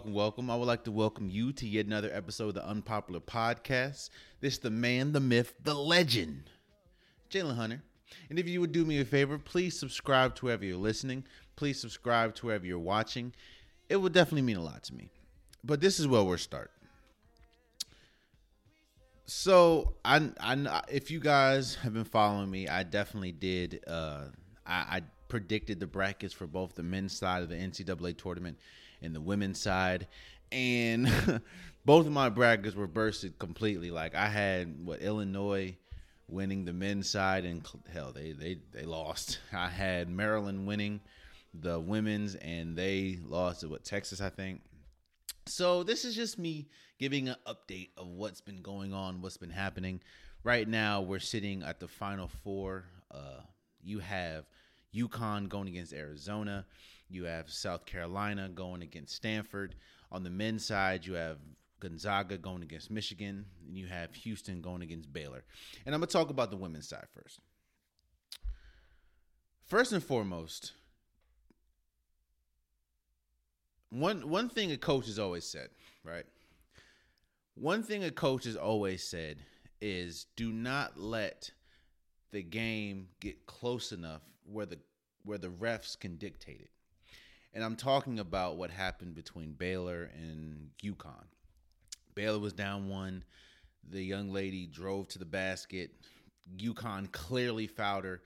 Welcome, welcome. I would like to welcome you to yet another episode of the Unpopular Podcast. This is the man, the myth, the legend, Jalen Hunter. And if you would do me a favor, please subscribe to wherever you're listening. Please subscribe to wherever you're watching. It would definitely mean a lot to me. But this is where we'll start. So I, I, if you guys have been following me, I definitely did. Uh, I, I predicted the brackets for both the men's side of the NCAA tournament and the women's side, and both of my brackets were bursted completely. Like I had what Illinois winning the men's side, and hell, they they they lost. I had Maryland winning the women's, and they lost to what Texas, I think. So this is just me giving an update of what's been going on, what's been happening. Right now, we're sitting at the final four. Uh, you have UConn going against Arizona. You have South Carolina going against Stanford. On the men's side, you have Gonzaga going against Michigan, and you have Houston going against Baylor. And I'm going to talk about the women's side first. First and foremost, one one thing a coach has always said, right? One thing a coach has always said is do not let the game get close enough where the where the refs can dictate it. And I'm talking about what happened between Baylor and UConn. Baylor was down one. The young lady drove to the basket. UConn clearly fouled her.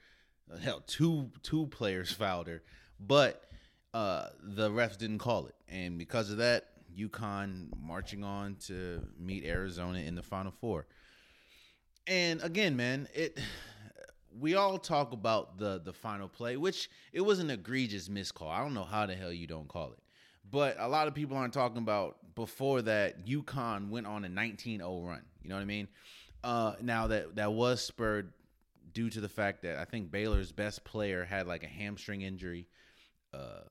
Hell, two two players fouled her, but uh, the refs didn't call it, and because of that, UConn marching on to meet Arizona in the Final Four. And again, man, it we all talk about the the final play, which it was an egregious miscall. I don't know how the hell you don't call it. But a lot of people aren't talking about before that UConn went on a 19-0 run. You know what I mean? Uh, now that that was spurred due to the fact that I think Baylor's best player had like a hamstring injury. Uh,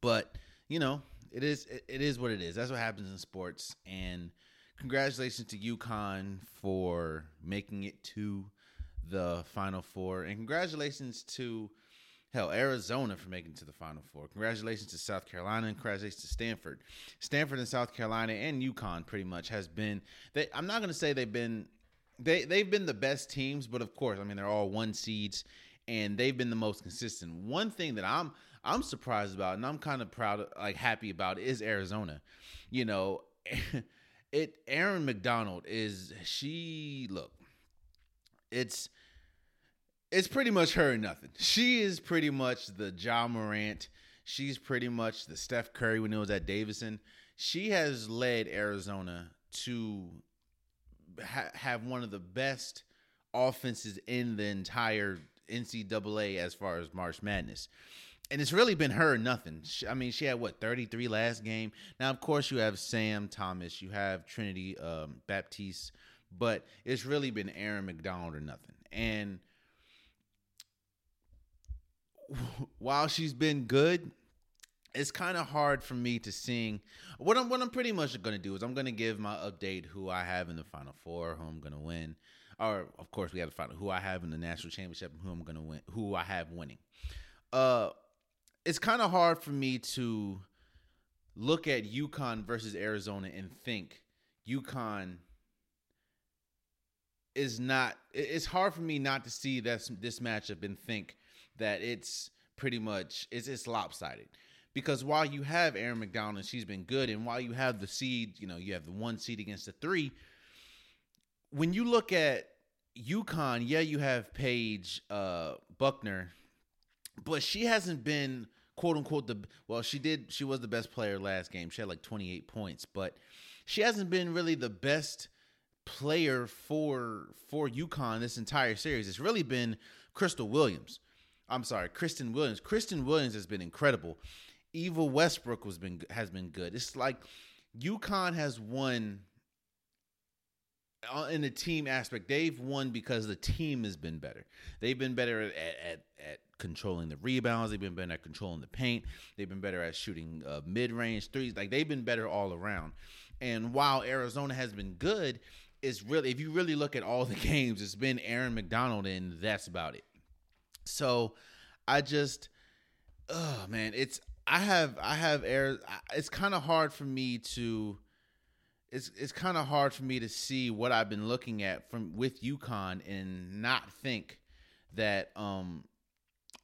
but you know, it is it, it is what it is. That's what happens in sports. And congratulations to UConn for making it to the Final Four, and congratulations to hell Arizona for making to the Final Four. Congratulations to South Carolina and congratulations to Stanford. Stanford and South Carolina and UConn pretty much has been. They, I'm not going to say they've been they they've been the best teams, but of course, I mean they're all one seeds and they've been the most consistent. One thing that I'm I'm surprised about and I'm kind of proud like happy about is Arizona. You know, it Aaron McDonald is she look it's it's pretty much her and nothing. She is pretty much the Ja Morant. She's pretty much the Steph Curry when it was at Davidson. She has led Arizona to ha- have one of the best offenses in the entire NCAA as far as March Madness. And it's really been her nothing. She, I mean, she had what 33 last game. Now, of course, you have Sam Thomas, you have Trinity um, Baptiste, but it's really been Aaron McDonald or nothing. And while she's been good, it's kind of hard for me to sing. What I'm what I'm pretty much going to do is I'm going to give my update who I have in the final four, who I'm going to win, or of course we have to find who I have in the national championship, who I'm going to win, who I have winning. Uh, it's kind of hard for me to look at UConn versus Arizona and think UConn is not. It's hard for me not to see this this matchup and think that it's pretty much it's it's lopsided. Because while you have Aaron McDonald she's been good, and while you have the seed, you know, you have the one seed against the three. When you look at UConn, yeah, you have Paige uh, Buechner, but she hasn't been quote unquote the well, she did she was the best player last game. She had like 28 points, but she hasn't been really the best player for for UConn this entire series. It's really been Crystal Williams. I'm sorry, Christyn Williams. Christyn Williams has been incredible. Eva Westbrook was been has been good. It's like UConn has won uh, in the team aspect. They've won because the team has been better. They've been better at at, at controlling the rebounds. They've been better at controlling the paint. They've been better at shooting uh, mid range threes. Like they've been better all around. And while Arizona has been good, it's really if you really look at all the games, it's been Aaron McDonald, and that's about it. So I just, oh man, it's I have I have air. It's kind of hard for me to. It's it's kind of hard for me to see what I've been looking at from with UConn and not think that um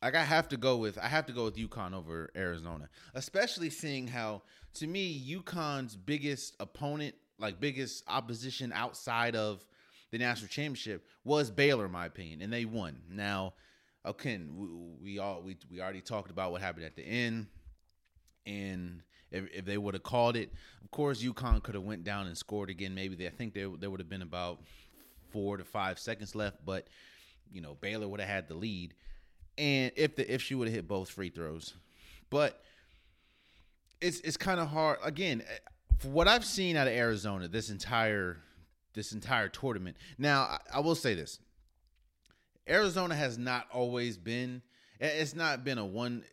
like I have to go with I have to go with UConn over Arizona, especially seeing how to me UConn's biggest opponent, like biggest opposition outside of the national championship was Baylor, in my opinion, and they won. Now, okay, we, we all we we already talked about what happened at the end and if, if they would have called it, of course, UConn could have went down and scored again. Maybe they, I think there there would have been about four to five seconds left, but you know Baylor would have had the lead, and if the if she would have hit both free throws, but it's it's kind of hard again. Eh, for what I've seen out of Arizona this entire this entire tournament. Now I, I will say this: Arizona has not always been. It's not been a one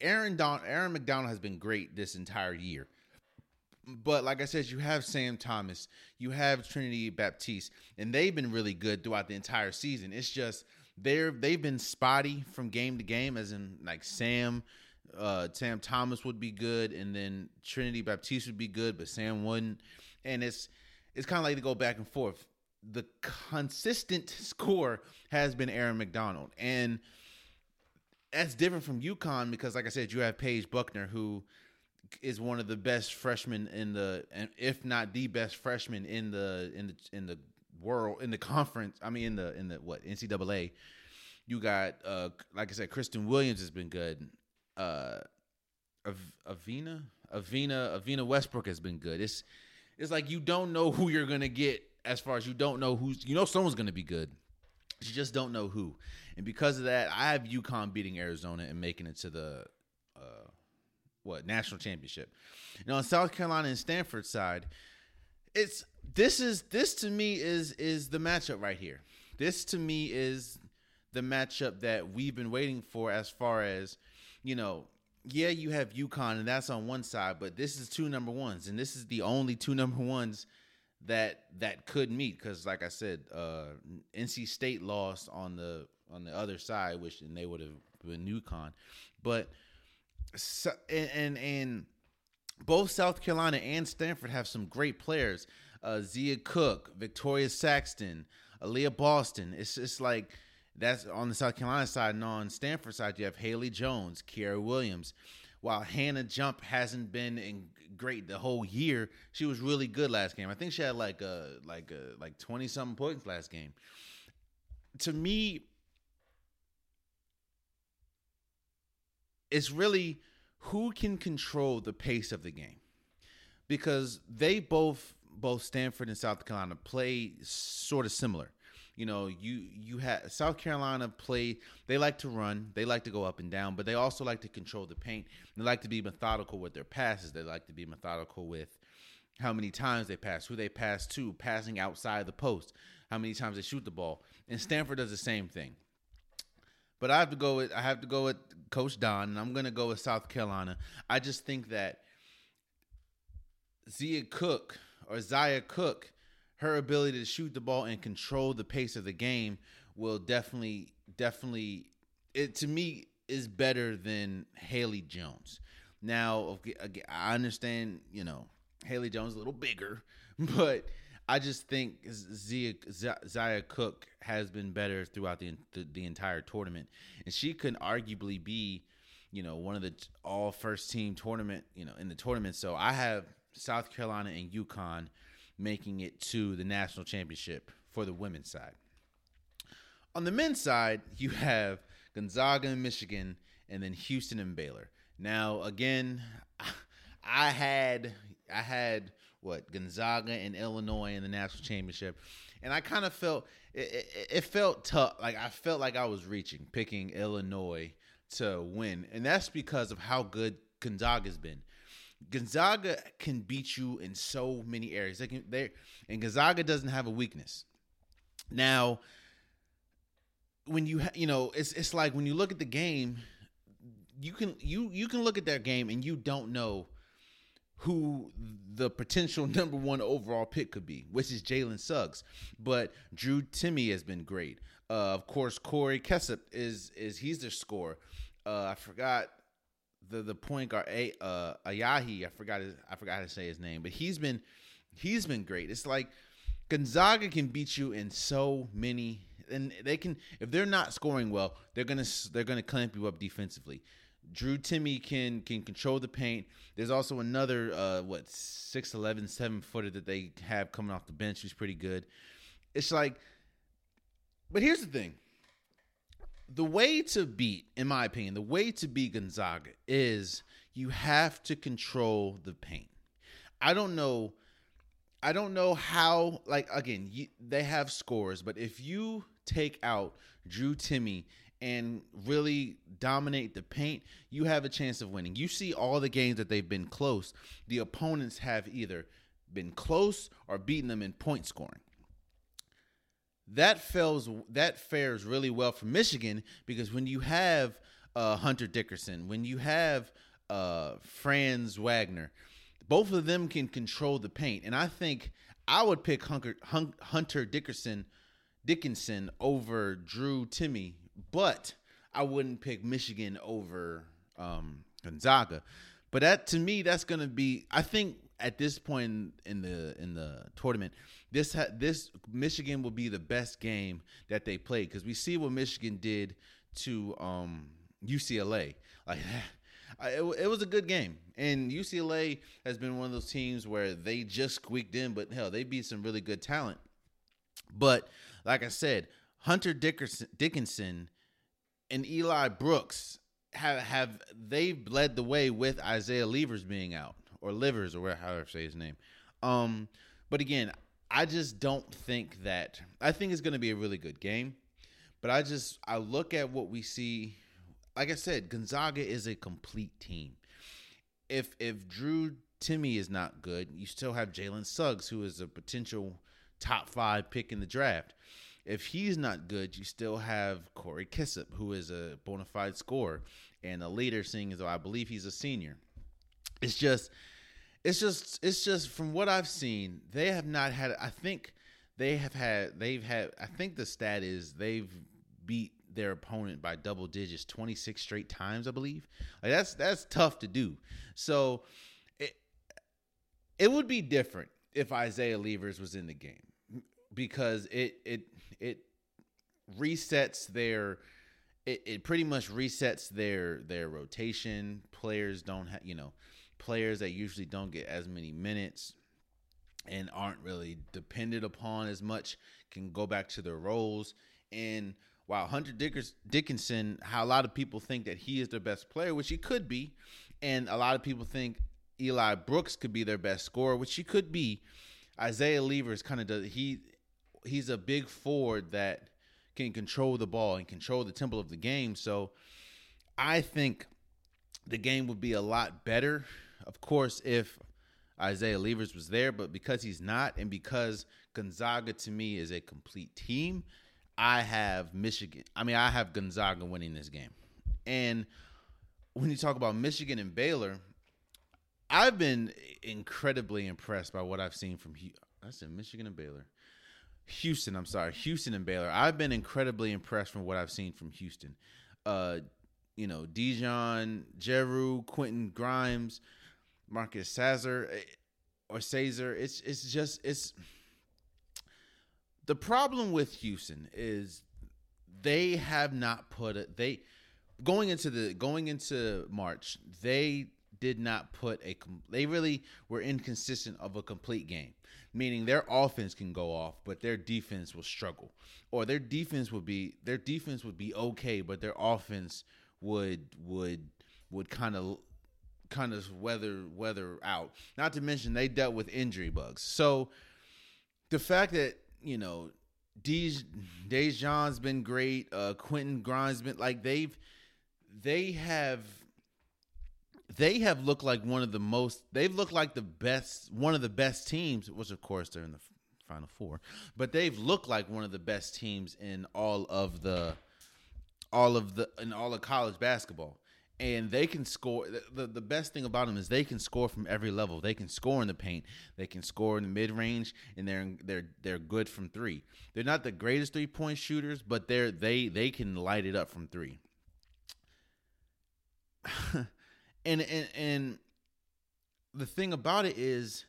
Aaron Don Aaron McDonald has been great this entire year. But like I said, you have Sam Thomas, you have Trinity Baptiste, and they've been really good throughout the entire season. It's just they're they've been spotty from game to game, as in like Sam, uh, Sam Thomas would be good, and then Trinity Baptiste would be good, but Sam wouldn't. And it's it's kind of like to go back and forth. The consistent score has been Aaron McDonald, and that's different from UConn because, like I said, you have Paige Buckner, who is one of the best freshmen in the, if not the best freshman in the in the in the world in the conference. I mean, in the in the what NCAA. You got, uh, like I said, Christyn Williams has been good. Uh, Avina, Avina, Evina Westbrook has been good. It's it's like you don't know who you're gonna get as far as you don't know who's you know someone's gonna be good. You just don't know who. And because of that, I have UConn beating Arizona and making it to the uh, what national championship. Now, on South Carolina and Stanford side, it's this is this to me is is the matchup right here. This to me is the matchup that we've been waiting for as far as, you know, yeah, you have UConn and that's on one side, but this is two number ones, and this is the only two number ones that that could meet because, like I said, uh, NC State lost on the on the other side, which and they would have been UConn, but and, and and both South Carolina and Stanford have some great players. Uh, Zia Cooke Victoria Saxton, Aliyah Boston. It's just like that's on the South Carolina side, and on Stanford side, you have Haley Jones, Kiera Williams. While Hannah Jump hasn't been in great the whole year, she was really good last game. I think she had like a like a like twenty something points last game. To me, it's really who can control the pace of the game because they both both Stanford and South Carolina play sort of similar. You know, you you have South Carolina play. They like to run. They like to go up and down, but they also like to control the paint. They like to be methodical with their passes. They like to be methodical with how many times they pass, who they pass to, passing outside the post, how many times they shoot the ball. And Stanford does the same thing. But I have to go with I have to go with Coach Dawn, and I'm going to go with South Carolina. I just think that Zia Cook or Zia Cooke, her ability to shoot the ball and control the pace of the game will definitely, definitely, it to me is better than Haley Jones. Now, I understand, you know, Haley Jones a little bigger, but I just think Zia, Zia Cooke has been better throughout the, the, the entire tournament, and she could arguably be, you know, one of the all first team tournament, you know, in the tournament. So I have South Carolina and UConn making it to the national championship for the women's side. On the men's side, you have Gonzaga and Michigan, and then Houston and Baylor. Now, again, I had I had what Gonzaga and Illinois in the national championship, and I kind of felt it, it, it, felt tough. Like I felt like I was reaching, picking Illinois to win, and that's because of how good Gonzaga's been. Gonzaga can beat you in so many areas. They can they and Gonzaga doesn't have a weakness. Now, when you ha, you know, it's it's like when you look at the game, you can you you can look at that game and you don't know who the potential number one overall pick could be, which is Jalen Suggs. But Drew Timme has been great. Uh, of course, Corey Kispert is is he's their scorer. Uh, I forgot the the point guard a uh Ayahi, I forgot his, I forgot to say his name, but he's been he's been great. It's like Gonzaga can beat you in so many and they can if they're not scoring well, they're going to they're going to clamp you up defensively. Drew Timme can can control the paint. There's also another uh what 6'11 7 footer that they have coming off the bench who's pretty good. It's like but here's the thing. The way to beat, in my opinion, the way to beat Gonzaga is you have to control the paint. I don't know I don't know how like again, you, they have scores, but if you take out Drew Timme and really dominate the paint, you have a chance of winning. You see all the games that they've been close, the opponents have either been close or beaten them in point scoring. That fails that fares really well for Michigan because when you have uh, Hunter Dickinson, when you have uh, Franz Wagner, both of them can control the paint, and I think I would pick Hunter, Hunter Dickinson Dickinson over Drew Timme, but I wouldn't pick Michigan over um, Gonzaga. But that to me, that's going to be. I think at this point in the in the tournament, this ha- this Michigan will be the best game that they played because we see what Michigan did to um, UCLA. Like it, it was a good game, and UCLA has been one of those teams where they just squeaked in, but hell, they beat some really good talent. But like I said, Hunter Dickerson, Dickinson and Eli Brooks have have they've led the way with Isaiah Levers being out or Livers or where however say his name. Um, but again, I just don't think that I think it's going to be a really good game. But I just I look at what we see. Like I said, Gonzaga is a complete team. If if Drew Timme is not good, you still have Jalen Suggs, who is a potential top five pick in the draft. If he's not good, you still have Corey Kispert, who is a bona fide scorer and a leader, seeing as though I believe he's a senior. It's just, it's just, it's just from what I've seen, they have not had. I think they have had, they've had. I think the stat is they've beat their opponent by double digits 26 straight times, I believe. Like that's that's tough to do. So it it would be different if Isaiah Levers was in the game because it it it resets their it, it pretty much resets their their rotation. Players don't have you know players that usually don't get as many minutes and aren't really depended upon as much can go back to their roles. And while Hunter Dickinson, how a lot of people think that he is their best player, which he could be, and a lot of people think Eli Brooks could be their best scorer, which he could be. Isaiah Levers kind of does he he's a big forward that can control the ball and control the tempo of the game. So I think the game would be a lot better, of course, if Isaiah Levers was there, but because he's not, and because Gonzaga to me is a complete team, I have Michigan. I mean, I have Gonzaga winning this game. And when you talk about Michigan and Baylor, I've been incredibly impressed by what I've seen from. I said Michigan and Baylor. Houston, I'm sorry, Houston and Baylor. I've been incredibly impressed from what I've seen from Houston. Uh, you know, DeJon, Jarreau, Quentin Grimes, Marcus Sazor eh, or Caesar. It's it's just it's the problem with Houston is they have not put it they going into the going into March, they did not put a they really were inconsistent of a complete game meaning their offense can go off, but their defense will struggle, or their defense would be their defense would be okay, but their offense would would would kind of kind of weather weather out. Not to mention they dealt with injury bugs. So the fact that you know Dej Dejan's been great, uh, Quentin Grimes been like they've they have they have looked like one of the most they've looked like the best one of the best teams which of course they're in the final four but they've looked like one of the best teams in all of the all of the in all of college basketball and they can score the, the best thing about them is they can score from every level. They can score in the paint. They can score in the mid-range and they're they're they're good from three. They're not the greatest three-point shooters but they're they they can light it up from three. And and and the thing about it is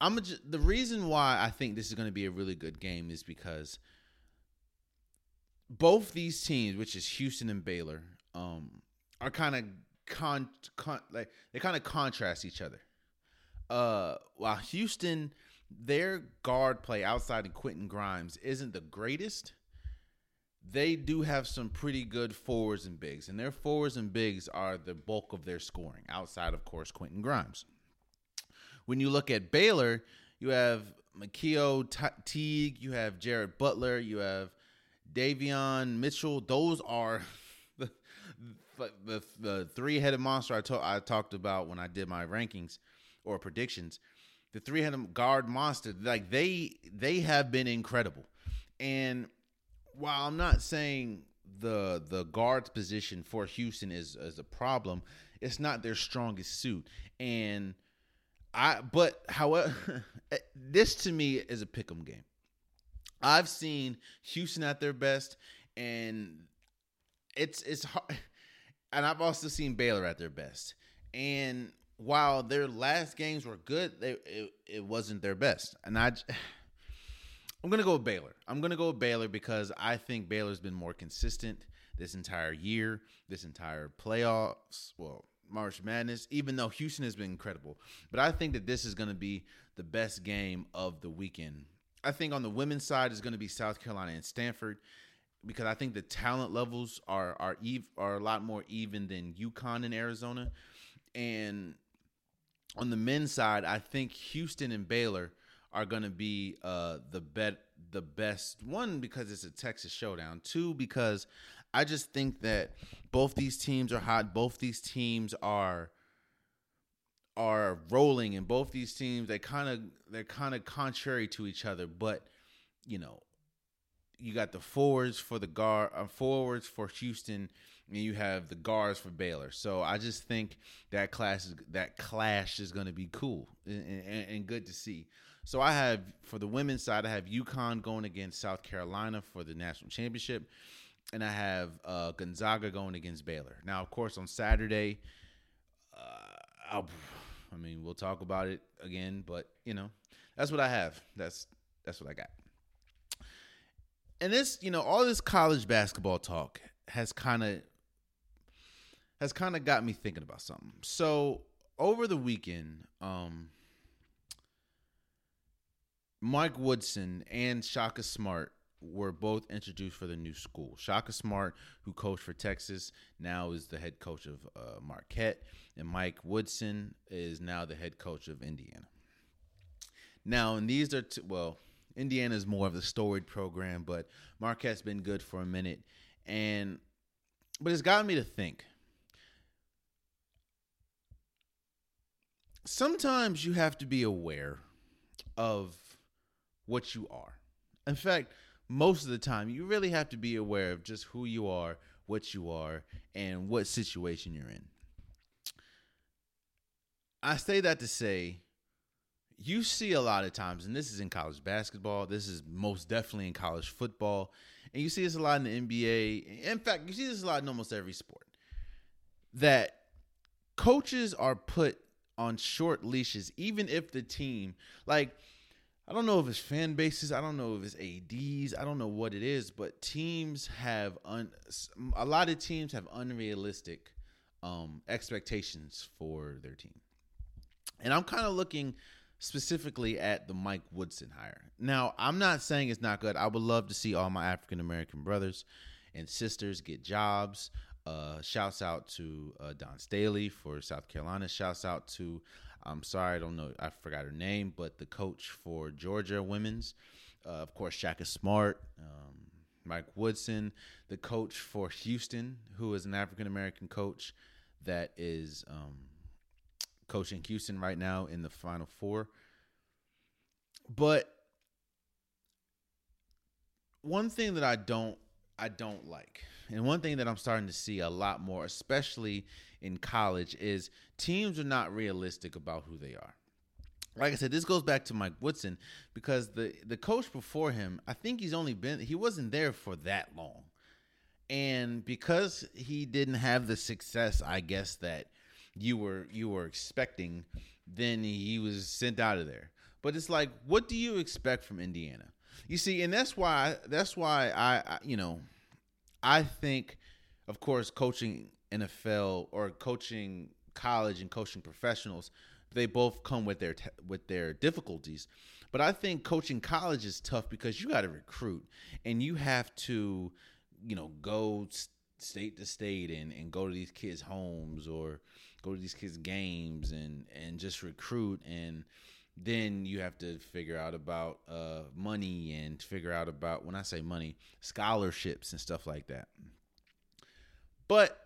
I'm a, the reason why I think this is going to be a really good game is because both these teams, which is Houston and Baylor, um, are kind of con, con like they kind of contrast each other. Uh, while Houston, their guard play outside of Quentin Grimes isn't the greatest. They do have some pretty good forwards and bigs, and their forwards and bigs are the bulk of their scoring, outside, of course, Quentin Grimes. When you look at Baylor, you have MaCio Teague, you have Jared Butler, you have Davion Mitchell. Those are the the, the three headed monster I, to- I talked about when I did my rankings or predictions. The three headed guard monster, like they they have been incredible. And while I'm not saying the the guards position for Houston is is a problem, it's not their strongest suit. And I but however this to me is a pick'em game. I've seen Houston at their best and it's it's hard and I've also seen Baylor at their best. And while their last games were good, they it, it wasn't their best. And I I'm gonna go with Baylor. I'm gonna go with Baylor because I think Baylor's been more consistent this entire year, this entire playoffs. Well, March Madness, even though Houston has been incredible. But I think that this is gonna be the best game of the weekend. I think on the women's side is gonna be South Carolina and Stanford because I think the talent levels are are ev- are a lot more even than UConn and Arizona. And on the men's side, I think Houston and Baylor are going to be uh, the bet the best one because it's a Texas showdown. Two because I just think that both these teams are hot. Both these teams are are rolling, and both these teams they kind of they're kind of contrary to each other. But you know, you got the forwards for the guard uh, forwards for Houston and you have the guards for Baylor. So I just think that class is, that clash is going to be cool and, and, and, good to see. So I have for the women's side, I have UConn going against South Carolina for the national championship, and I have uh, Gonzaga going against Baylor. Now, of course, on Saturday, uh, i mean, we'll talk about it again, but you know, that's what I have. That's that's what I got. And this, you know, all this college basketball talk has kind of has kind of got me thinking about something. So over the weekend, um, Mike Woodson and Shaka Smart were both introduced for the new school. Shaka Smart, who coached for Texas, now is the head coach of uh, Marquette, and Mike Woodson is now the head coach of Indiana. Now, and these are t- well, Indiana is more of the storied program, but Marquette's been good for a minute, and but it's gotten me to think. Sometimes you have to be aware of what you are. In fact, most of the time, you really have to be aware of just who you are, what you are, and what situation you're in. I say that to say, you see a lot of times, and this is in college basketball, this is most definitely in college football, and you see this a lot in the NBA. In fact, you see this a lot in almost every sport. That coaches are put on short leashes, even if the team, like, I don't know if it's fan bases, I don't know if it's ADs, I don't know what it is, but teams have un, a lot of teams have unrealistic um, expectations for their team. And I'm kind of looking specifically at the Mike Woodson hire. Now, I'm not saying it's not good. I would love to see all my African American brothers and sisters get jobs. Uh, shouts out to uh, Dawn Staley for South Carolina. Shouts out to, I'm sorry, I don't know, I forgot her name, but the coach for Georgia women's. Uh, of course, Shaka Smart, um, Mike Woodson, the coach for Houston, who is an African American coach that is um, coaching Houston right now in the Final Four. But one thing that I don't I don't like, and one thing that I'm starting to see a lot more, especially in college, is teams are not realistic about who they are. Like I said, this goes back to Mike Woodson because the the coach before him, I think he's only been he wasn't there for that long. And because he didn't have the success, I guess that you were you were expecting, then he was sent out of there. But it's like, what do you expect from Indiana? You see, and that's why that's why I, I you know, I think, of course, coaching NFL or coaching college and coaching professionals, they both come with their with their difficulties. But I think coaching college is tough because you got to recruit and you have to, you know, go state to state and, and go to these kids' homes or go to these kids' games and and just recruit and then you have to figure out about uh, money and figure out about when I say money, scholarships and stuff like that. But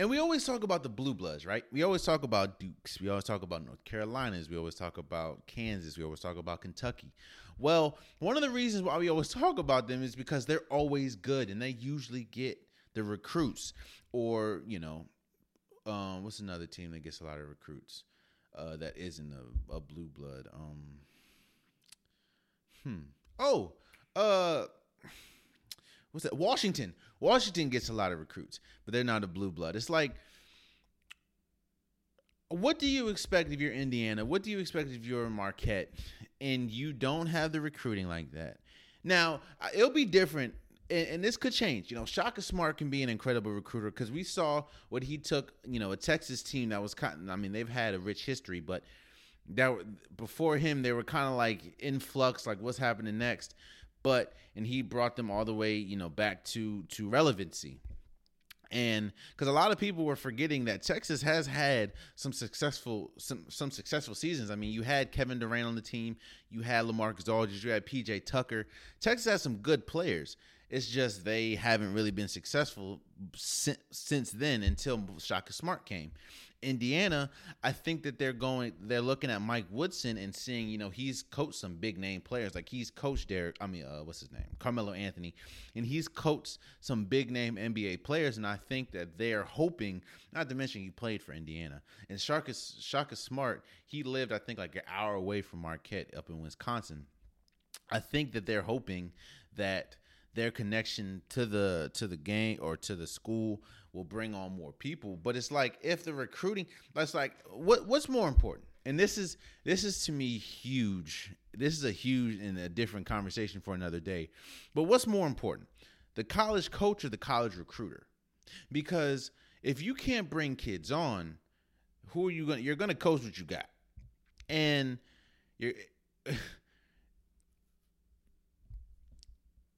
and we always talk about the blue bloods, right? We always talk about Dukes. We always talk about North Carolinas. We always talk about Kansas. We always talk about Kentucky. Well, one of the reasons why we always talk about them is because they're always good and they usually get the recruits. Or, you know, um, what's another team that gets a lot of recruits uh, that isn't a, a blue blood? Um, hmm. Oh, uh, what's that? Washington. Washington gets a lot of recruits, but they're not a blue blood. It's like, what do you expect if you're Indiana? What do you expect if you're Marquette and you don't have the recruiting like that? Now, it'll be different, and, and this could change. You know, Shaka Smart can be an incredible recruiter because we saw what he took, you know, a Texas team that was kind I mean, they've had a rich history, but that before him, they were kind of like in flux, like what's happening next but and he brought them all the way you know back to to relevancy and because a lot of people were forgetting that Texas has had some successful some some successful seasons. I mean, you had Kevin Durant on the team, you had LaMarcus Aldridge, you had PJ Tucker. Texas has some good players. It's just they haven't really been successful since, since then until Shaka Smart came. Indiana, I think that they're going, they're looking at Mike Woodson and seeing, you know, he's coached some big name players. Like he's coached Derek, I mean, uh, what's his name? Carmelo Anthony. And he's coached some big name NBA players. And I think that they're hoping, not to mention he played for Indiana. And Shaka, Shaka Smart, he lived, I think, like an hour away from Marquette up in Wisconsin. I think that they're hoping that their connection to the to the game or to the school will bring on more people. But it's like if the recruiting, that's like what what's more important. And this is this is to me huge. This is a huge and a different conversation for another day. But what's more important, the college coach or the college recruiter? Because if you can't bring kids on, who are you going? to You're going to coach what you got, and you're.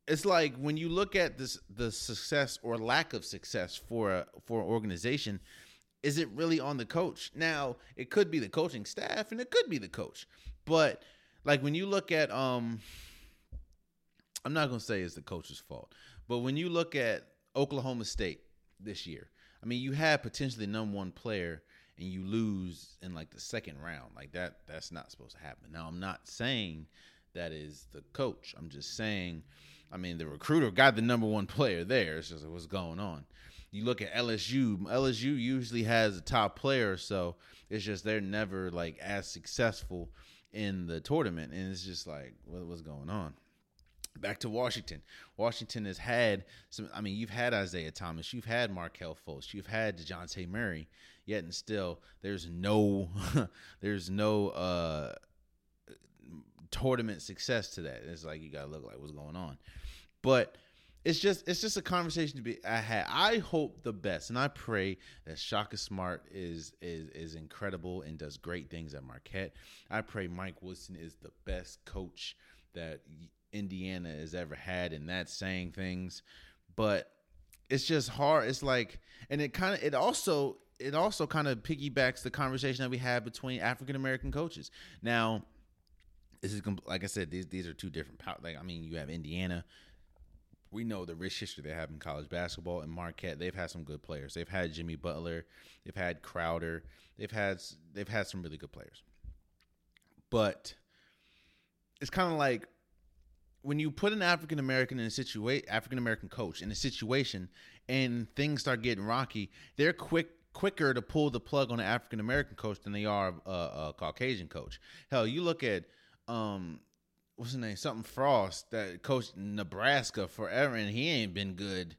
it's like when you look at this the success or lack of success for a for an organization is it really on the coach? Now it could be the coaching staff and it could be the coach but like when you look at um i'm not going to say it's the coach's fault but when you look at oklahoma state this year i mean you have potentially number one player and you lose in like the second round like that that's not supposed to happen. Now i'm not saying that is the coach i'm just saying I mean, the recruiter got the number one player there. It's just what's going on. You look at LSU. LSU usually has a top player, so it's just they're never like as successful in the tournament, and it's just like what, what's going on. Back to Washington. Washington has had some. I mean, you've had Isaiah Thomas, you've had Markelle Fultz, you've had Dejounte Murray. Yet and still, there's no, there's no uh tournament success to that. It's like you gotta look like what's going on. But it's just it's just a conversation to be I had. I hope the best, and I pray that Shaka Smart is is is incredible and does great things at Marquette. I pray Mike Woodson is the best coach that Indiana has ever had, and that's saying things. But it's just hard. It's like, and it kind of it also it also kind of piggybacks the conversation that we have between African American coaches. Now, this is like I said, these these are two different. Like I mean, you have Indiana we know the rich history they have in college basketball. And Marquette, they've had some good players. They've had Jimmy Butler, they've had Crowder, they've had they've had some really good players. But it's kind of like when you put an African American in a situation, African American coach in a situation, and things start getting rocky, they're quick quicker to pull the plug on an African American coach than they are a, a Caucasian coach. Hell, you look at um, what's his name? Something Frost that coached Nebraska forever, and he ain't been good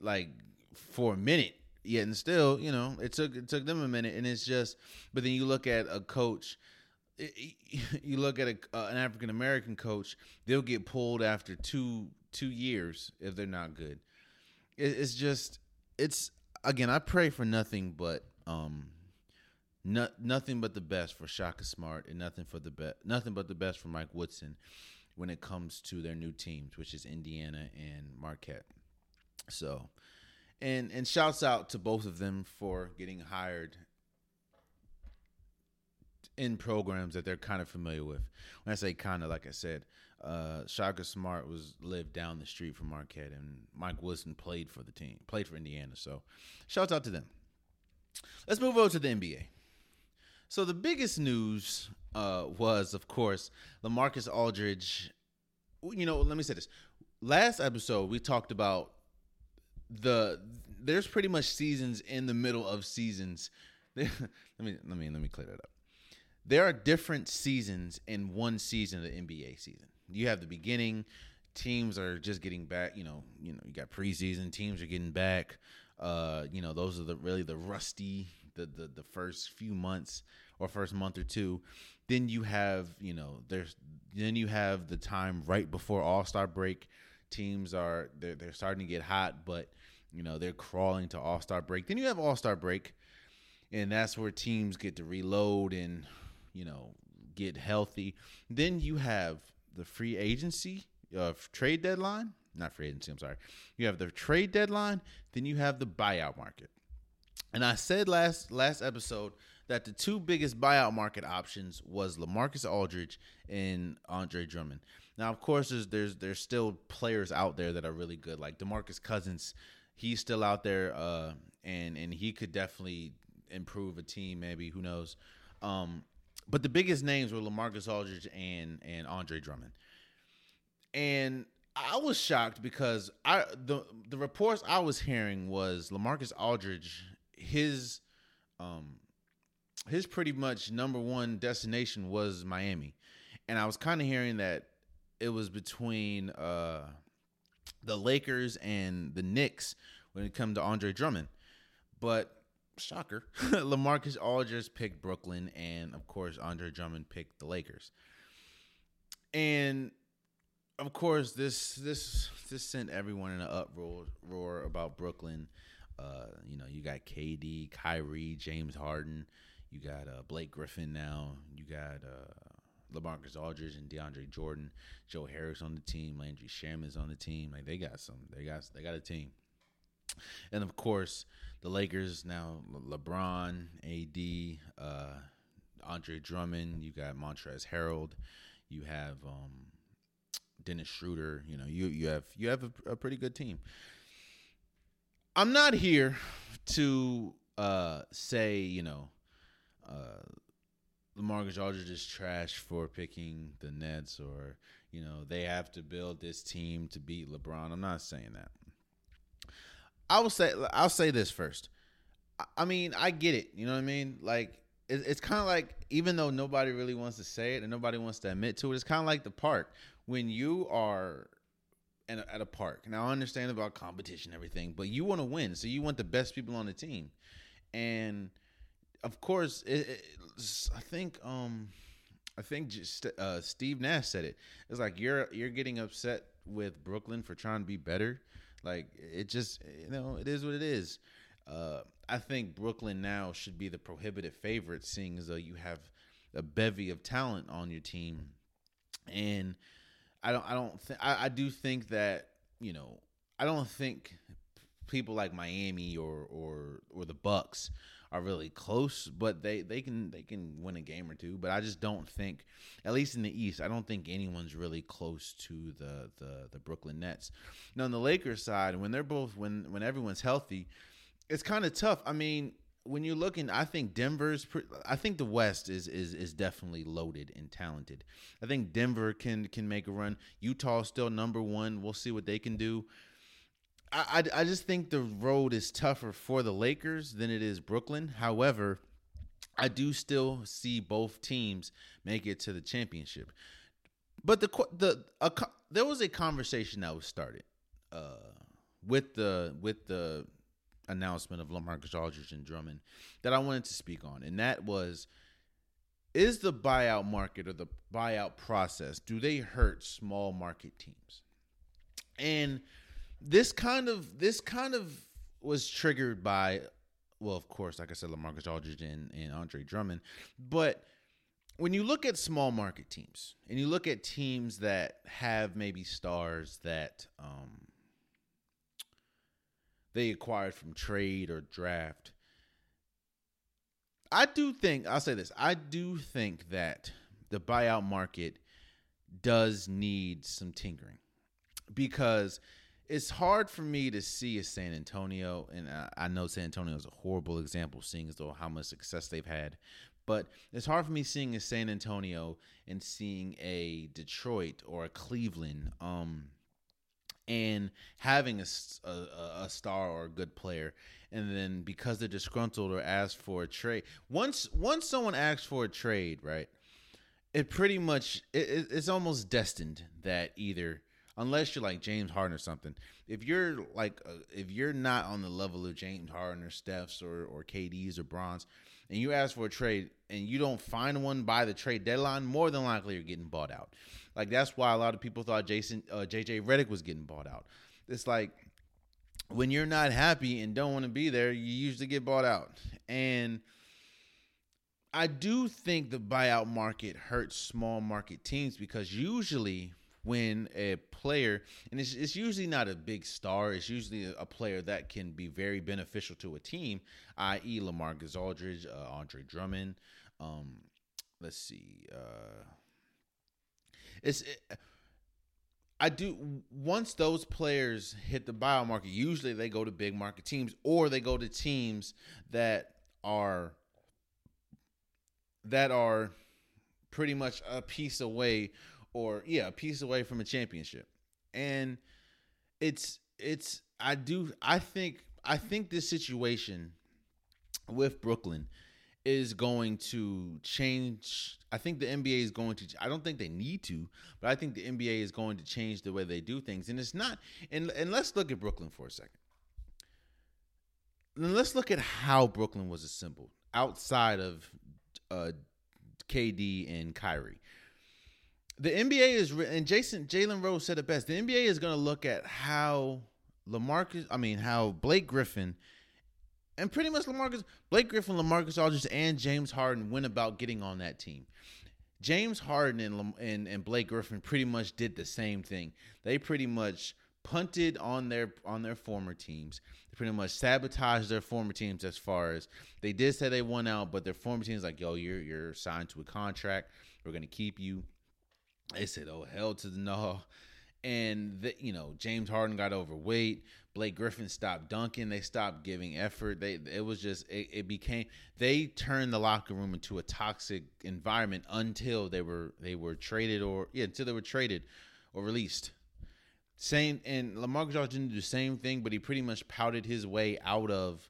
like for a minute. yet. and still, you know, it took it took them a minute, and it's just. But then you look at a coach. You look at a, uh, an African American coach; they'll get pulled after two two years if they're not good. It, it's just, it's again. I pray for nothing but um, not, nothing but the best for Shaka Smart, and nothing for the best, nothing but the best for Mike Woodson when it comes to their new teams, which is Indiana and Marquette. So, and and shouts out to both of them for getting hired in programs that they're kind of familiar with. When I say kind of, like I said, uh, Shaka Smart was lived down the street from Marquette, and Mike Woodson played for the team, played for Indiana. So, shouts out to them. Let's move over to the NBA. So the biggest news uh, was, of course, LaMarcus Aldridge. You know, let me say this. Last episode, we talked about the there's pretty much seasons in the middle of seasons. let me let me let me clear that up. There are different seasons in one season of the NBA season. You have the beginning, teams are just getting back. You know, you know, you got preseason teams are getting back. Uh, you know, those are the really the rusty the, the the first few months or first month or two. Then you have you know there's then you have the time right before All Star break. Teams are they're they're starting to get hot, but you know they're crawling to All Star break. Then you have All Star break, and that's where teams get to reload and you know get healthy. Then you have the free agency uh, trade deadline. Not free agency. I'm sorry. You have the trade deadline. Then you have the buyout market. And I said last last episode that the two biggest buyout market options was LaMarcus Aldridge and Andre Drummond. Now, of course, there's there's there's still players out there that are really good, like DeMarcus Cousins. He's still out there, uh, and and he could definitely improve a team. Maybe who knows? Um, but the biggest names were LaMarcus Aldridge and and Andre Drummond. And I was shocked because I the the reports I was hearing was LaMarcus Aldridge his um his pretty much number one destination was Miami. And I was kind of hearing that it was between uh the Lakers and the Knicks when it comes to Andre Drummond. But shocker, LaMarcus Aldridge picked Brooklyn and of course Andre Drummond picked the Lakers. And of course this this this sent everyone in an uproar roar about Brooklyn uh, you know, you got KD, Kyrie, James Harden. You got uh, Blake Griffin now. You got uh, LaMarcus Aldridge and DeAndre Jordan, Joe Harris on the team, Landry Shamet's on the team. Like they got some, they got they got a team. And of course, the Lakers now LeBron, AD, uh, Andre Drummond. You got Montrezl Harrell. You have um, Dennis Schroeder. You know, you you have you have a, a pretty good team. I'm not here to uh, say, you know, uh, LaMarcus Aldridge is trash for picking the Nets or, you know, they have to build this team to beat LeBron. I'm not saying that. I will say I'll say this first. I mean, I get it. You know what I mean? Like it's kind of like even though nobody really wants to say it and nobody wants to admit to it, it's kind of like the park when you are at a, at a park. Now I understand about competition, everything, but you want to win, so you want the best people on the team, and of course, it, it, I think um, I think just, uh, Steve Nash said it. It's like you're you're getting upset with Brooklyn for trying to be better. Like it just you know it is what it is. Uh, I think Brooklyn now should be the prohibitive favorite, seeing as though you have a bevy of talent on your team, and I don't I don't think I, I do think that you know I don't think people like Miami or or or the Bucks are really close, but they they can they can win a game or two. But I just don't think, at least in the East, I don't think anyone's really close to the the the Brooklyn Nets. Now on the Lakers side, when they're both when when everyone's healthy, it's kind of tough. I mean, when you're looking, I think Denver's. I think the West is is is definitely loaded and talented. I think Denver can can make a run. Utah still number one. We'll see what they can do. I, I, I just think the road is tougher for the Lakers than it is Brooklyn. However, I do still see both teams make it to the championship. But the the a, there was a conversation that was started uh, with the with the announcement of LaMarcus Aldridge and Drummond that I wanted to speak on, and that was is the buyout market or the buyout process do they hurt small market teams? And this kind of this kind of was triggered by well, of course, like I said, LaMarcus Aldridge and, and Andre Drummond, but when you look at small market teams and you look at teams that have maybe stars that um, they acquired from trade or draft. I do think, I'll say this, I do think that the buyout market does need some tinkering because it's hard for me to see a San Antonio, and I know San Antonio is a horrible example, seeing as though how much success they've had. But it's hard for me seeing a San Antonio and seeing a Detroit or a Cleveland um, and having a, a, a, star or a good player and then because they're disgruntled or ask for a trade once once someone asks for a trade right it pretty much it, it's almost destined that either unless you're like James Harden or something if you're like uh, if you're not on the level of James Harden or Steph's or or KD's or Bron's and you ask for a trade and you don't find one by the trade deadline more than likely you're getting bought out like that's why a lot of people thought Jason uh, JJ Redick was getting bought out. It's like when you're not happy and don't want to be there, you usually get bought out. And I do think the buyout market hurts small market teams because usually when a player, and it's, it's usually not a big star, it's usually a, player that can be very beneficial to a team, i.e., LaMarcus Aldridge, uh, Andre Drummond. Um, let's see. Uh, it's it, I do once those players hit the buyout market, usually they go to big market teams or they go to teams that are that are pretty much a piece away or yeah, a piece away from a championship. And it's it's I do I think I think this situation with Brooklyn is going to change. I think the NBA is going to. I don't think they need to, but I think the NBA is going to change the way they do things. And it's not. And and let's look at Brooklyn for a second. And let's look at how Brooklyn was assembled outside of uh, KD and Kyrie. The NBA is, and Jason Jalen Rose said it best. The NBA is going to look at how LaMarcus, I mean, how Blake Griffin and pretty much LaMarcus, Blake Griffin, LaMarcus Aldridge, and James Harden went about getting on that team. James Harden and, and and Blake Griffin pretty much did the same thing. They pretty much punted on their on their former teams. They pretty much sabotaged their former teams as far as they did say they won out, but their former teams like, yo, you're you're signed to a contract. We're gonna keep you. They said, oh hell to the no. And the, you know James Harden got overweight. Blake Griffin stopped dunking. They stopped giving effort. They it was just it, it, became they turned the locker room into a toxic environment until they were they were traded or yeah until they were traded or released. Same and Aldridge didn't do the same thing, but he pretty much pouted his way out of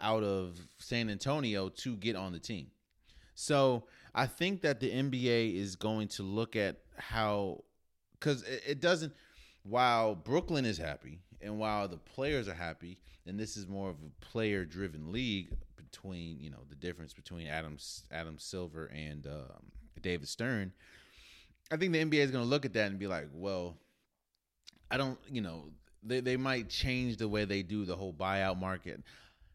out of San Antonio to get on the team. So I think that the NBA is going to look at how because it, it doesn't. While Brooklyn is happy and while the players are happy, and this is more of a player driven league between, you know, the difference between Adam, Adam Silver and um, David Stern, I think the NBA is going to look at that and be like, well, I don't, you know, they, they might change the way they do the whole buyout market.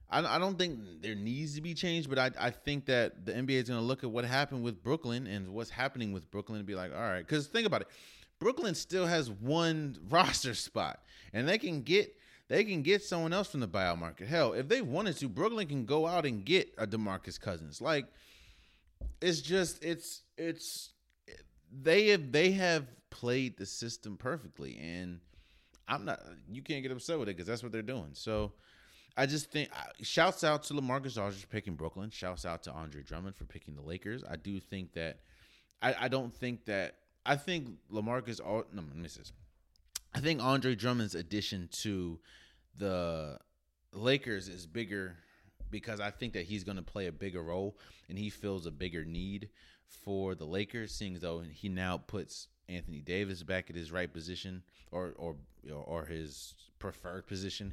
I, I don't think there needs to be change, but I, I think that the NBA is going to look at what happened with Brooklyn and what's happening with Brooklyn and be like, all right, because think about it. Brooklyn still has one roster spot, and they can get they can get someone else from the buyout market. Hell, if they wanted to, Brooklyn can go out and get a DeMarcus Cousins. Like, it's just it's it's they have they have played the system perfectly, and I'm not. You can't get upset with it because that's what they're doing. So. I just think shouts out to LaMarcus Aldridge picking Brooklyn. Shouts out to Andre Drummond for picking the Lakers. I do think that I, I don't think that I think LaMarcus. No, me say this. I think Andre Drummond's addition to the Lakers is bigger because I think that he's going to play a bigger role and he feels a bigger need for the Lakers, seeing as though he now puts Anthony Davis back at his right position or or or his preferred position.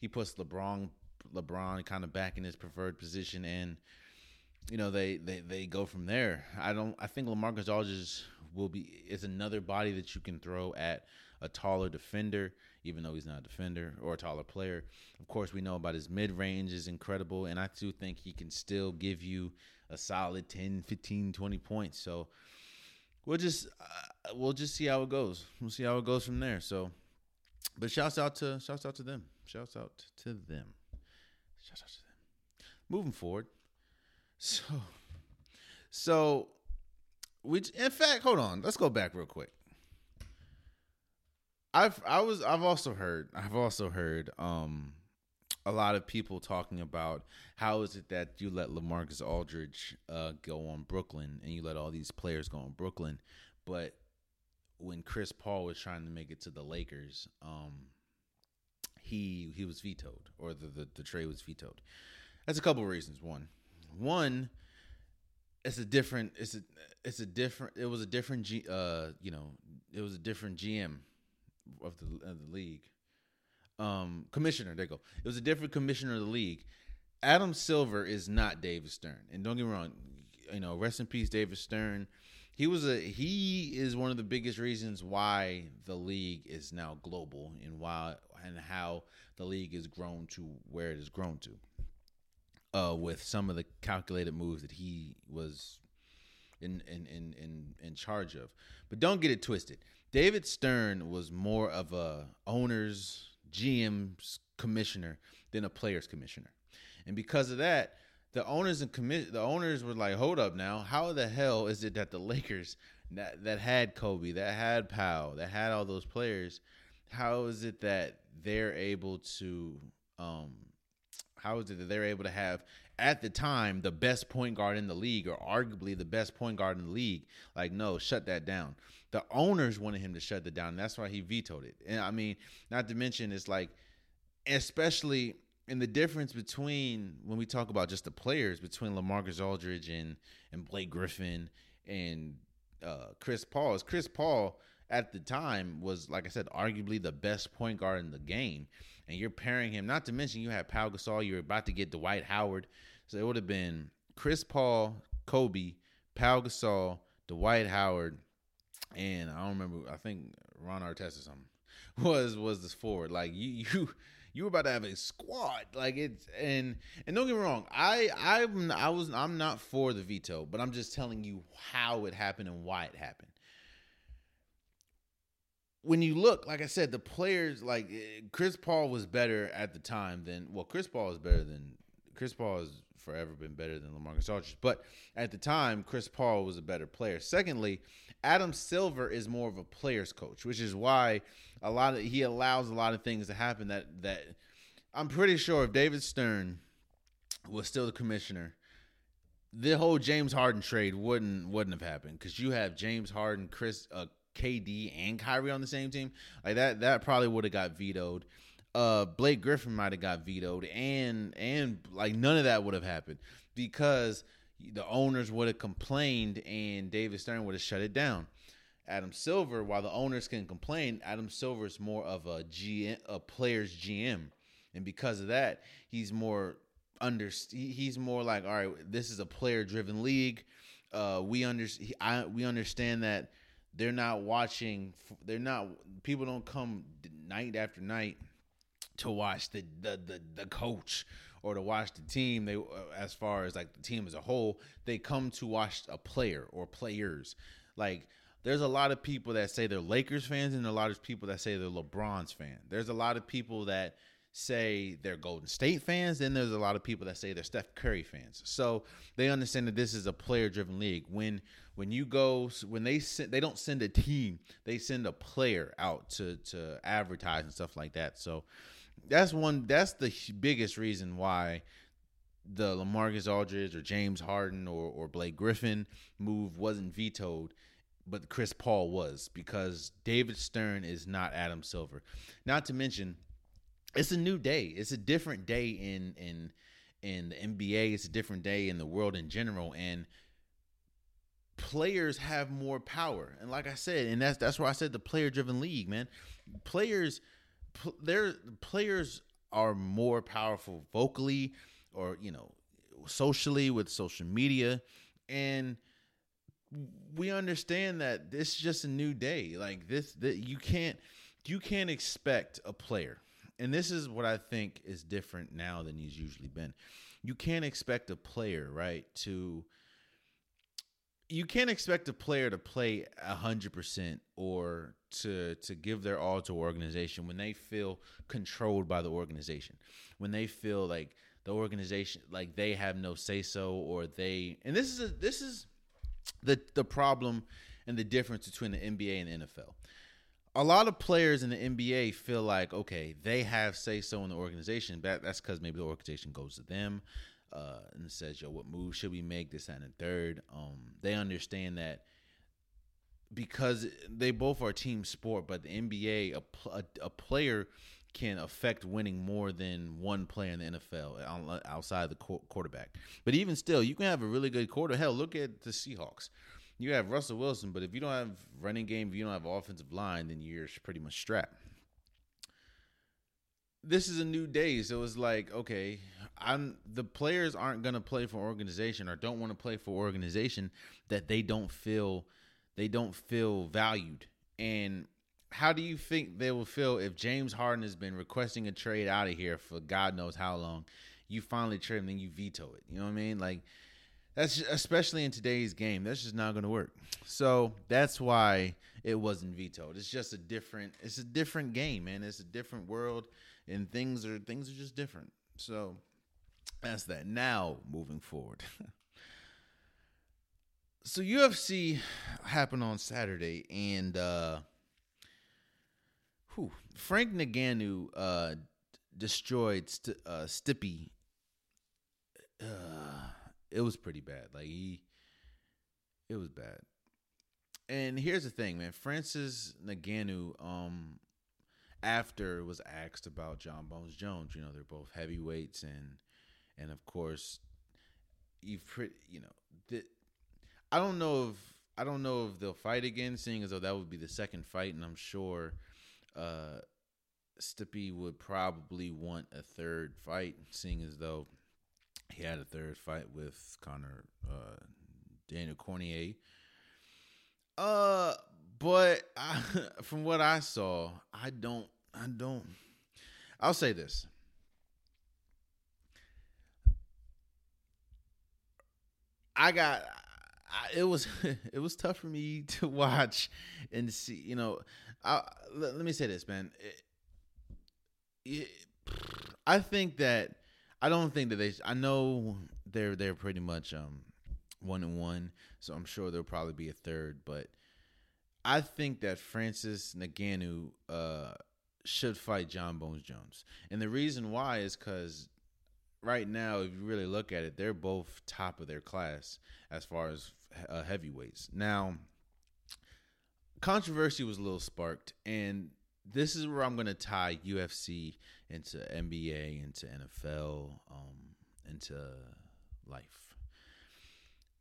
He puts LeBron LeBron kind of back in his preferred position and you know they, they they go from there. I don't I think LaMarcus Aldridge will be is another body that you can throw at a taller defender even though he's not a defender or a taller player. Of course, we know about his mid range is incredible, and I do think he can still give you a solid 10, 15, 20 points. So we'll just uh, we'll just see how it goes. We'll see how it goes from there. So, but shouts out to shouts out to them. Shouts out to them. Shouts out to them. Moving forward. So, so which in fact, hold on. Let's go back real quick. I've I was I've also heard I've also heard um a lot of people talking about how is it that you let LaMarcus Aldridge uh, go on Brooklyn and you let all these players go on Brooklyn, but when Chris Paul was trying to make it to the Lakers, um, he he was vetoed or the, the, the trade was vetoed. That's a couple of reasons. One, one, it's a different it's a it's a different it was a different G uh you know it was a different GM of the of the league. Um, commissioner, there you go. It was a different commissioner of the league. Adam Silver is not David Stern, and don't get me wrong. You know, rest in peace, David Stern. He was a he is one of the biggest reasons why the league is now global and why and how the league has grown to where it has grown to. Uh, with some of the calculated moves that he was in in in in, in charge of. But don't get it twisted. David Stern was more of a owner's GM's commissioner than a player's commissioner. And because of that, the owners and commi- the owners were like, "Hold up now. How the hell is it that the Lakers that that had Kobe, that had Powell, that had all those players, how is it that they're able to um how is it that they're able to have at the time the best point guard in the league or arguably the best point guard in the league like no shut that down the owners wanted him to shut that down that's why he vetoed it and i mean not to mention it's like especially in the difference between when we talk about just the players between lamarcus aldridge and and blake griffin and uh, chris paul is chris paul at the time was like i said arguably the best point guard in the game and you're pairing him. Not to mention you had Pau Gasol. You're about to get Dwight Howard, so it would have been Chris Paul, Kobe, Pau Gasol, Dwight Howard, and I don't remember. I think Ron Artest or something was was this forward. Like you you you were about to have a squad. Like it's and and don't get me wrong. I I'm I was I'm not for the veto, but I'm just telling you how it happened and why it happened when you look, like I said, the players like eh, Chris Paul was better at the time than well, Chris Paul is better than Chris Paul has forever been better than LaMarcus Aldridge, but at the time, Chris Paul was a better player. Secondly, Adam Silver is more of a player's coach, which is why a lot of he allows a lot of things to happen that that I'm pretty sure if David Stern was still the commissioner, the whole James Harden trade wouldn't wouldn't have happened because you have James Harden, Chris uh, KD and Kyrie on the same team, like that that probably would have got vetoed. Uh, Blake Griffin might have got vetoed, and and like none of that would have happened because the owners would have complained and David Stern would have shut it down. Adam Silver, while the owners can complain, Adam Silver is more of a GM, a player's GM, and because of that, he's more under. He's more like, all right, this is a player-driven league. Uh, we under, I, we understand that they're not watching they're not people don't come night after night to watch the the the, the coach or to watch the team they uh, as far as like the team as a whole they come to watch a player or players like there's a lot of people that say they're Lakers fans and a lot of people that say they're LeBron's fan. There's a lot of people that say they're Golden State fans, then there's a lot of people that say they're Steph Curry fans. So they understand that this is a player driven league. When when you go when they send they don't send a team, they send a player out to to advertise and stuff like that. So that's one that's the biggest reason why the LaMarcus Aldridge or James Harden or or Blake Griffin move wasn't vetoed but Chris Paul was because David Stern is not Adam Silver. Not to mention it's a new day. It's a different day in in in the NBA. It's a different day in the world in general. And players have more power. And like I said, and that's that's why I said the player driven league, man. Players pl- their players are more powerful vocally or, you know, socially with social media and we understand that this is just a new day. Like this that you can't you can't expect a player. And this is what I think is different now than he's usually been. You can't expect a player, right, to you can't expect a player to play hundred percent or to to give their all to organization when they feel controlled by the organization, when they feel like the organization like they have no say so or they and this is a, this is the the problem and the difference between the NBA and the NFL. A lot of players in the NBA feel like okay, they have say so in the organization. but that's because maybe the organization goes to them uh, and says, "Yo, what move should we make?" This and the third. Um, they understand that because they both are team sport, but the NBA, a, a, a player can affect winning more than one player in the NFL outside the quarterback. But even still, you can have a really good quarter. Hell, look at the Seahawks. You have Russell Wilson, but if you don't have running game, if you don't have offensive line, then you're pretty much strapped. This is a new day, so it's like, okay, I'm the players aren't gonna play for organization or don't want to play for organization that they don't feel they don't feel valued. And how do you think they will feel if James Harden has been requesting a trade out of here for God knows how long? You finally trade him, then you veto it. You know what I mean? Like that's just, especially in today's game. That's just not going to work. So that's why it wasn't vetoed. It's just a different. It's a different game, man. It's a different world, and things are things are just different. So that's that. Now moving forward. so UFC happened on Saturday, and uh whew, Frank Ngannou uh destroyed St- uh, Stipe. Uh, it was pretty bad. Like he, it was bad. And here's the thing, man. Francis Ngannou, um, after was asked about Jon Bones Jones. You know, they're both heavyweights, and and of course, you've pretty, you know, I don't know if I don't know if they'll fight again, seeing as though that would be the second fight, and I'm sure uh, Stipe would probably want a third fight, seeing as though he had a third fight with Connor uh, Daniel Cormier. Uh, but I, from what I saw, I don't, I don't. I'll say this: I got I, it was it was tough for me to watch and see. You know, I, let, let, me say this, man. It, it, I think that I don't think that they. I know they're they're pretty much um one and one, so I'm sure there'll probably be a third. But I think that Francis Ngannou uh should fight Jon Bones Jones, and the reason why is because right now, if you really look at it, they're both top of their class as far as uh, heavyweights. Now, controversy was a little sparked, and this is where I'm going to tie UFC into NBA, into NFL, um, into life.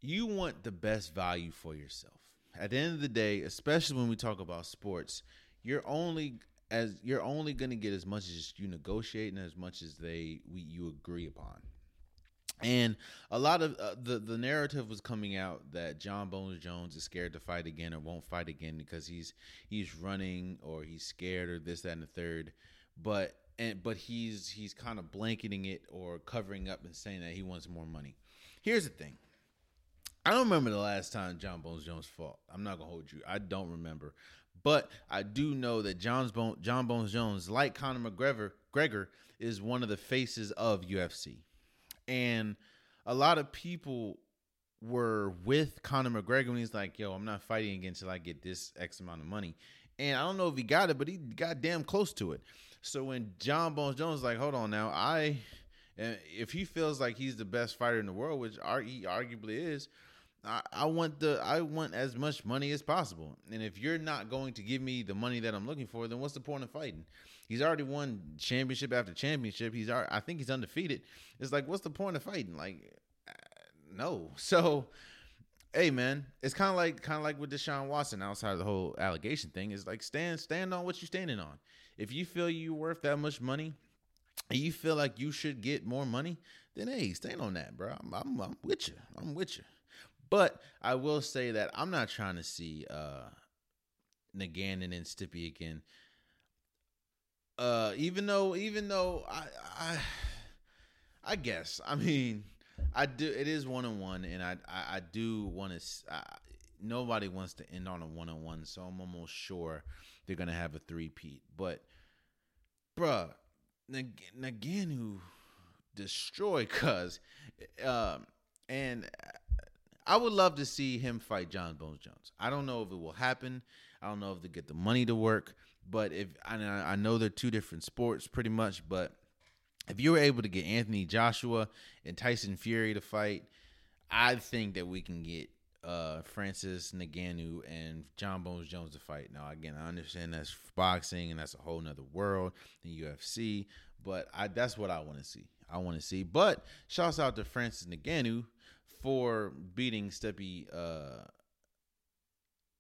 You want the best value for yourself. At the end of the day, especially when we talk about sports, you're only as you're only going to get as much as you negotiate and as much as they we, you agree upon. And a lot of uh, the the narrative was coming out that Jon Bones Jones is scared to fight again or won't fight again because he's he's running or he's scared or this that and the third. But and but he's he's kind of blanketing it or covering up and saying that he wants more money. Here's the thing. I don't remember the last time Jon Bones Jones fought. I'm not gonna hold you. I don't remember. But I do know that John's Bone, Jon Bones Jones, like Conor McGregor, Gregor, is one of the faces of UFC. And a lot of people were with Conor McGregor when he's like, yo, I'm not fighting again until I get this X amount of money. And I don't know if he got it, but he got damn close to it. So when Jon Bones Jones like, hold on now, I eh, if he feels like he's the best fighter in the world, which he arguably is, I, I want the I want as much money as possible. And if you're not going to give me the money that I'm looking for, then what's the point of fighting? He's already won championship after championship. He's already, I think he's undefeated. It's like what's the point of fighting? Like uh, no. So hey man, it's kind of like kind of like with Deshaun Watson outside of the whole allegation thing. Is like stand stand on what you're standing on. If you feel you're worth that much money, and you feel like you should get more money, then hey, stand on that, bro. I'm, I'm, I'm with you. I'm with you. But I will say that I'm not trying to see uh Ngannou and Stipe again. Uh, even though, even though I, I, I guess, I mean, I do. It is one on one, and I, I, I do want to. Nobody wants to end on a one on one, so I'm almost sure they're gonna have a three peat. But, bruh, Ngannou destroy Cuz, um, and I would love to see him fight Jon Bones Jones. I don't know if it will happen. I don't know if they get the money to work. But if I, I know they're two different sports, pretty much. But if you were able to get Anthony Joshua and Tyson Fury to fight, I think that we can get uh, Francis Ngannou and Jon Bones Jones to fight. Now, again, I understand that's boxing and that's a whole nother world than UFC, but I that's what I want to see. I want to see. But shouts out to Francis Ngannou for beating Stipe uh,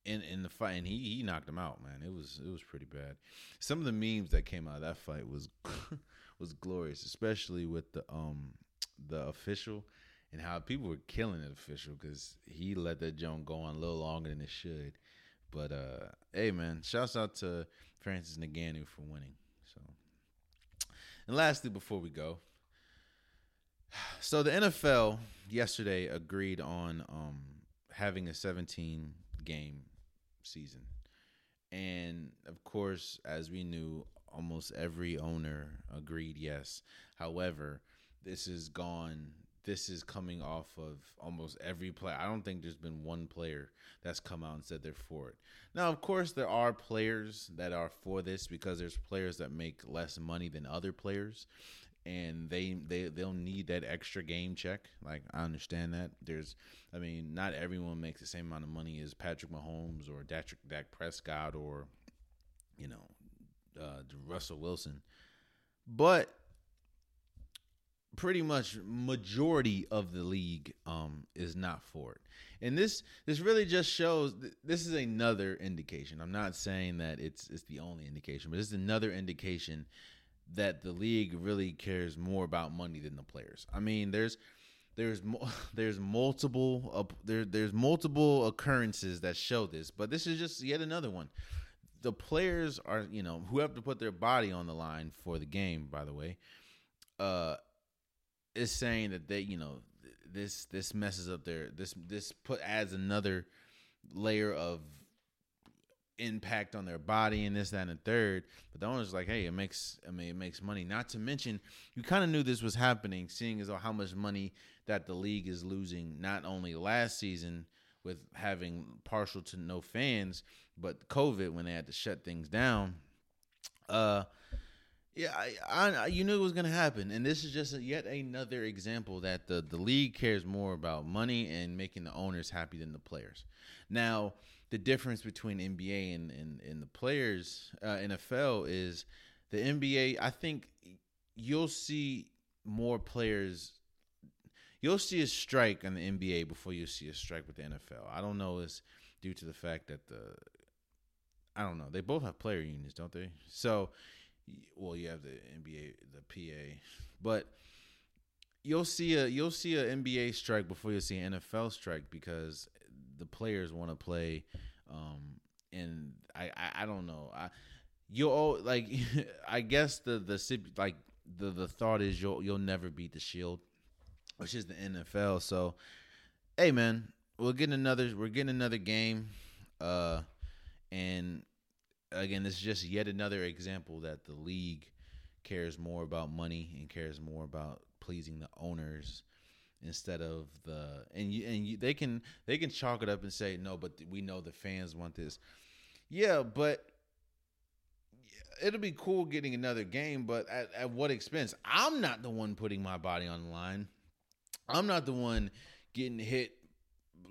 in in the fight, and he he knocked him out. Man, it was it was pretty bad. Some of the memes that came out of that fight was was glorious, especially with the um the official and how people were killing the official because he let that joint go on a little longer than it should. But uh, hey, man, shouts out to Francis Ngannou for winning. So, and lastly, before we go, so the NFL yesterday agreed on um, having a 17 game season. And of course, as we knew, almost every owner agreed yes. However, this is gone. This is coming off of almost every player. I don't think there's been one player that's come out and said they're for it. Now, of course, there are players that are for this because there's players that make less money than other players and they they they'll need that extra game check. Like I understand that. There's, I mean, not everyone makes the same amount of money as Patrick Mahomes or Dak, Dak Prescott or, you know, uh, Russell Wilson, but pretty much majority of the league um, is not for it. And this this really just shows this is another indication. I'm not saying that it's it's the only indication, but it's another indication that the league really cares more about money than the players. I mean, there's there's there's multiple uh, there there's multiple occurrences that show this, but this is just yet another one. The players are, you know, who have to put their body on the line for the game, by the way, uh is saying that they, you know, this this messes up their this this put adds another layer of impact on their body and this, that, and the third. But the owner's like, hey, it makes I mean it makes money. Not to mention, you kind of knew this was happening, seeing as though how much money that the league is losing, not only last season with having partial to no fans, but COVID when they had to shut things down. Uh yeah, I, I, you knew it was to happen, and this is just a, yet another example that the the league cares more about money and making the owners happy than the players. Now, the difference between NBA and, and, and the players, uh, NFL, is the NBA. I think you'll see more players. You'll see a strike in the NBA before you see a strike with the NFL. I don't know. It's due to the fact that the I don't know. They both have player unions, don't they? So, well, you have the NBA, the PA, but you'll see a you'll see a NBA strike before you see an NFL strike because the players want to play. Um, and I, I, I don't know. I you'll like I guess the the like the the thought is you'll you'll never beat the Shield, which is the NFL. So, hey man, we're getting another we're getting another game, uh, and again, this is just yet another example that the league cares more about money and cares more about pleasing the owners instead of the and you and you, they can they can chalk it up and say no, but we know the fans want this. Yeah, but it'll be cool getting another game, but at, at what expense? I'm not the one putting my body on the line. I'm not the one getting hit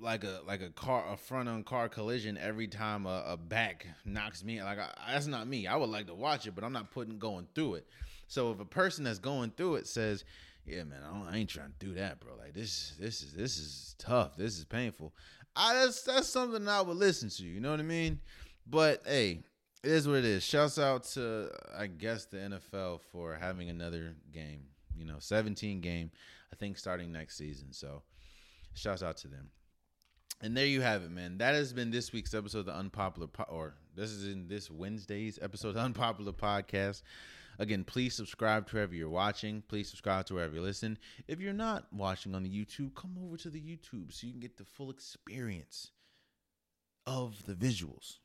like a like a car a front on car collision every time a, a back knocks me like I, that's not me i would like to watch it but i'm not putting going through it so if a person that's going through it says yeah, man, I, I, ain't trying to do that, bro. Like this, this is this is tough. This is painful. I that's that's something I would listen to. You know what I mean? But hey, it is what it is. Shouts out to I guess the NFL for having another game. You know, 17 game. I think starting next season. So, shouts out to them. And there you have it, man. That has been this week's episode of the Unpopular po- or this is in this Wednesday's episode of Unpopular Podcast. Again, please subscribe to wherever you're watching. Please subscribe to wherever you listen. If you're not watching on the YouTube, come over to the YouTube so you can get the full experience of the visuals.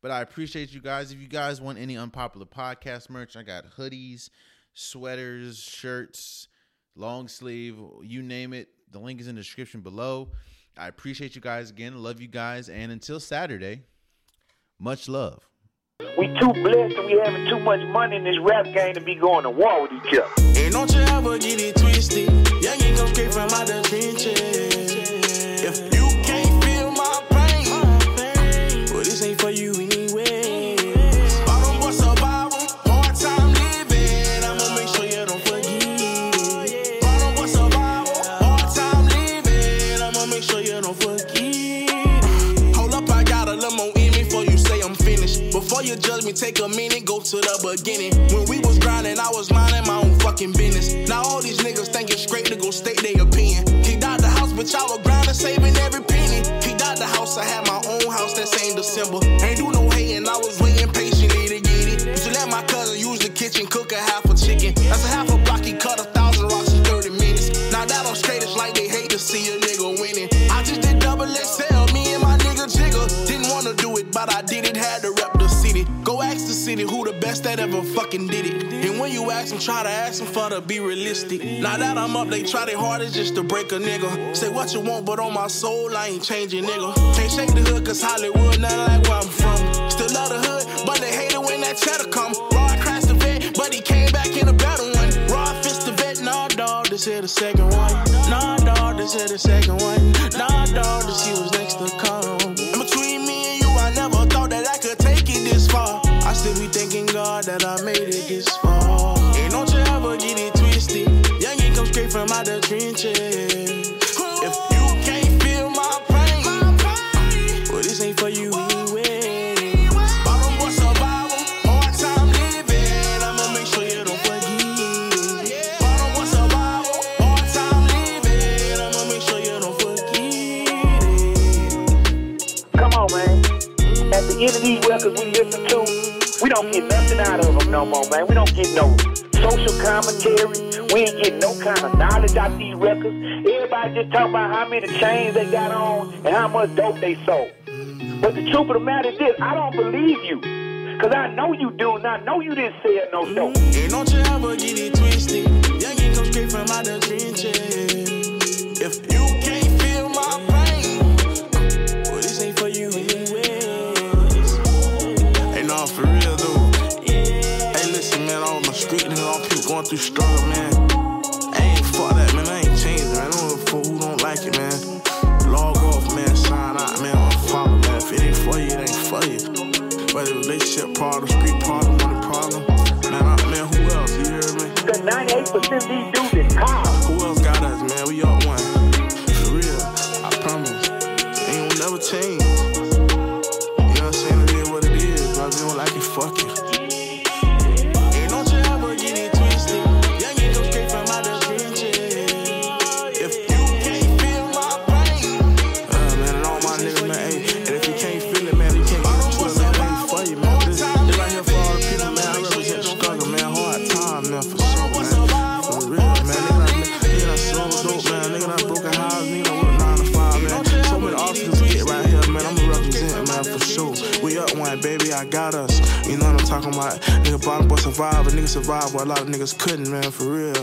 But I appreciate you guys. If you guys want any unpopular podcast merch, I got hoodies, sweaters, shirts, long sleeve, you name it. The link is in the description below. I appreciate you guys again. Love you guys. And until Saturday, much love. We too blessed and we having too much money in this rap game to be going to war with each other. And don't you ever get it twisted. From out the trenches. You judge me, take a minute, go to the beginning. When we was grinding, I was minding my own fucking business. Now all these niggas think it's straight to go state their opinion. Kicked out the house, but y'all were grinding, saving every penny. Kicked out the house, I had my own house that same December. Ain't do no hating, I was waiting patiently to get it. Used to let my cousin use the kitchen, cook a half that ever fucking did it. And when you ask them, try to ask them for to be realistic. Now that I'm up, they try their hardest just to break a nigga. Say what you want, but on my soul, I ain't changing, nigga. Can't shake the hood, cause Hollywood, nothing like where I'm from. Still love the hood, but they hate it when that cheddar come. Rod crashed the vet, but he came back in a better one. Rod fist the vet, nah, dog, this here the second one. Nah, dog, this here the second one. Nah, dog, this he was next to God that I made it this far. And don't you ever get it twisted. Youngin' come straight from out the trenches. Don't get nothing out of them no more, man. We don't get no social commentary. We ain't get no kind of knowledge out these records. Everybody just talk about how many chains they got on and how much dope they sold. But the truth of the matter is this, I don't believe you. Cause I know you do, and I know you didn't sell no mm-hmm. dope. And don't you ever get it twisted. Youngin' come straight from out the trenches. Through struggle, man. I ain't fuck that, man. I ain't changed, man. I don't know for who don't like it, man. Log off, man. Sign out, man. Man. If it ain't for you, it ain't for you. Relationship problem, street problem, money problem. Man, I, man, who else? You hear me? Cause 98% of these dudes is. Survive, a nigga survive, but a lot of niggas couldn't, man, for real.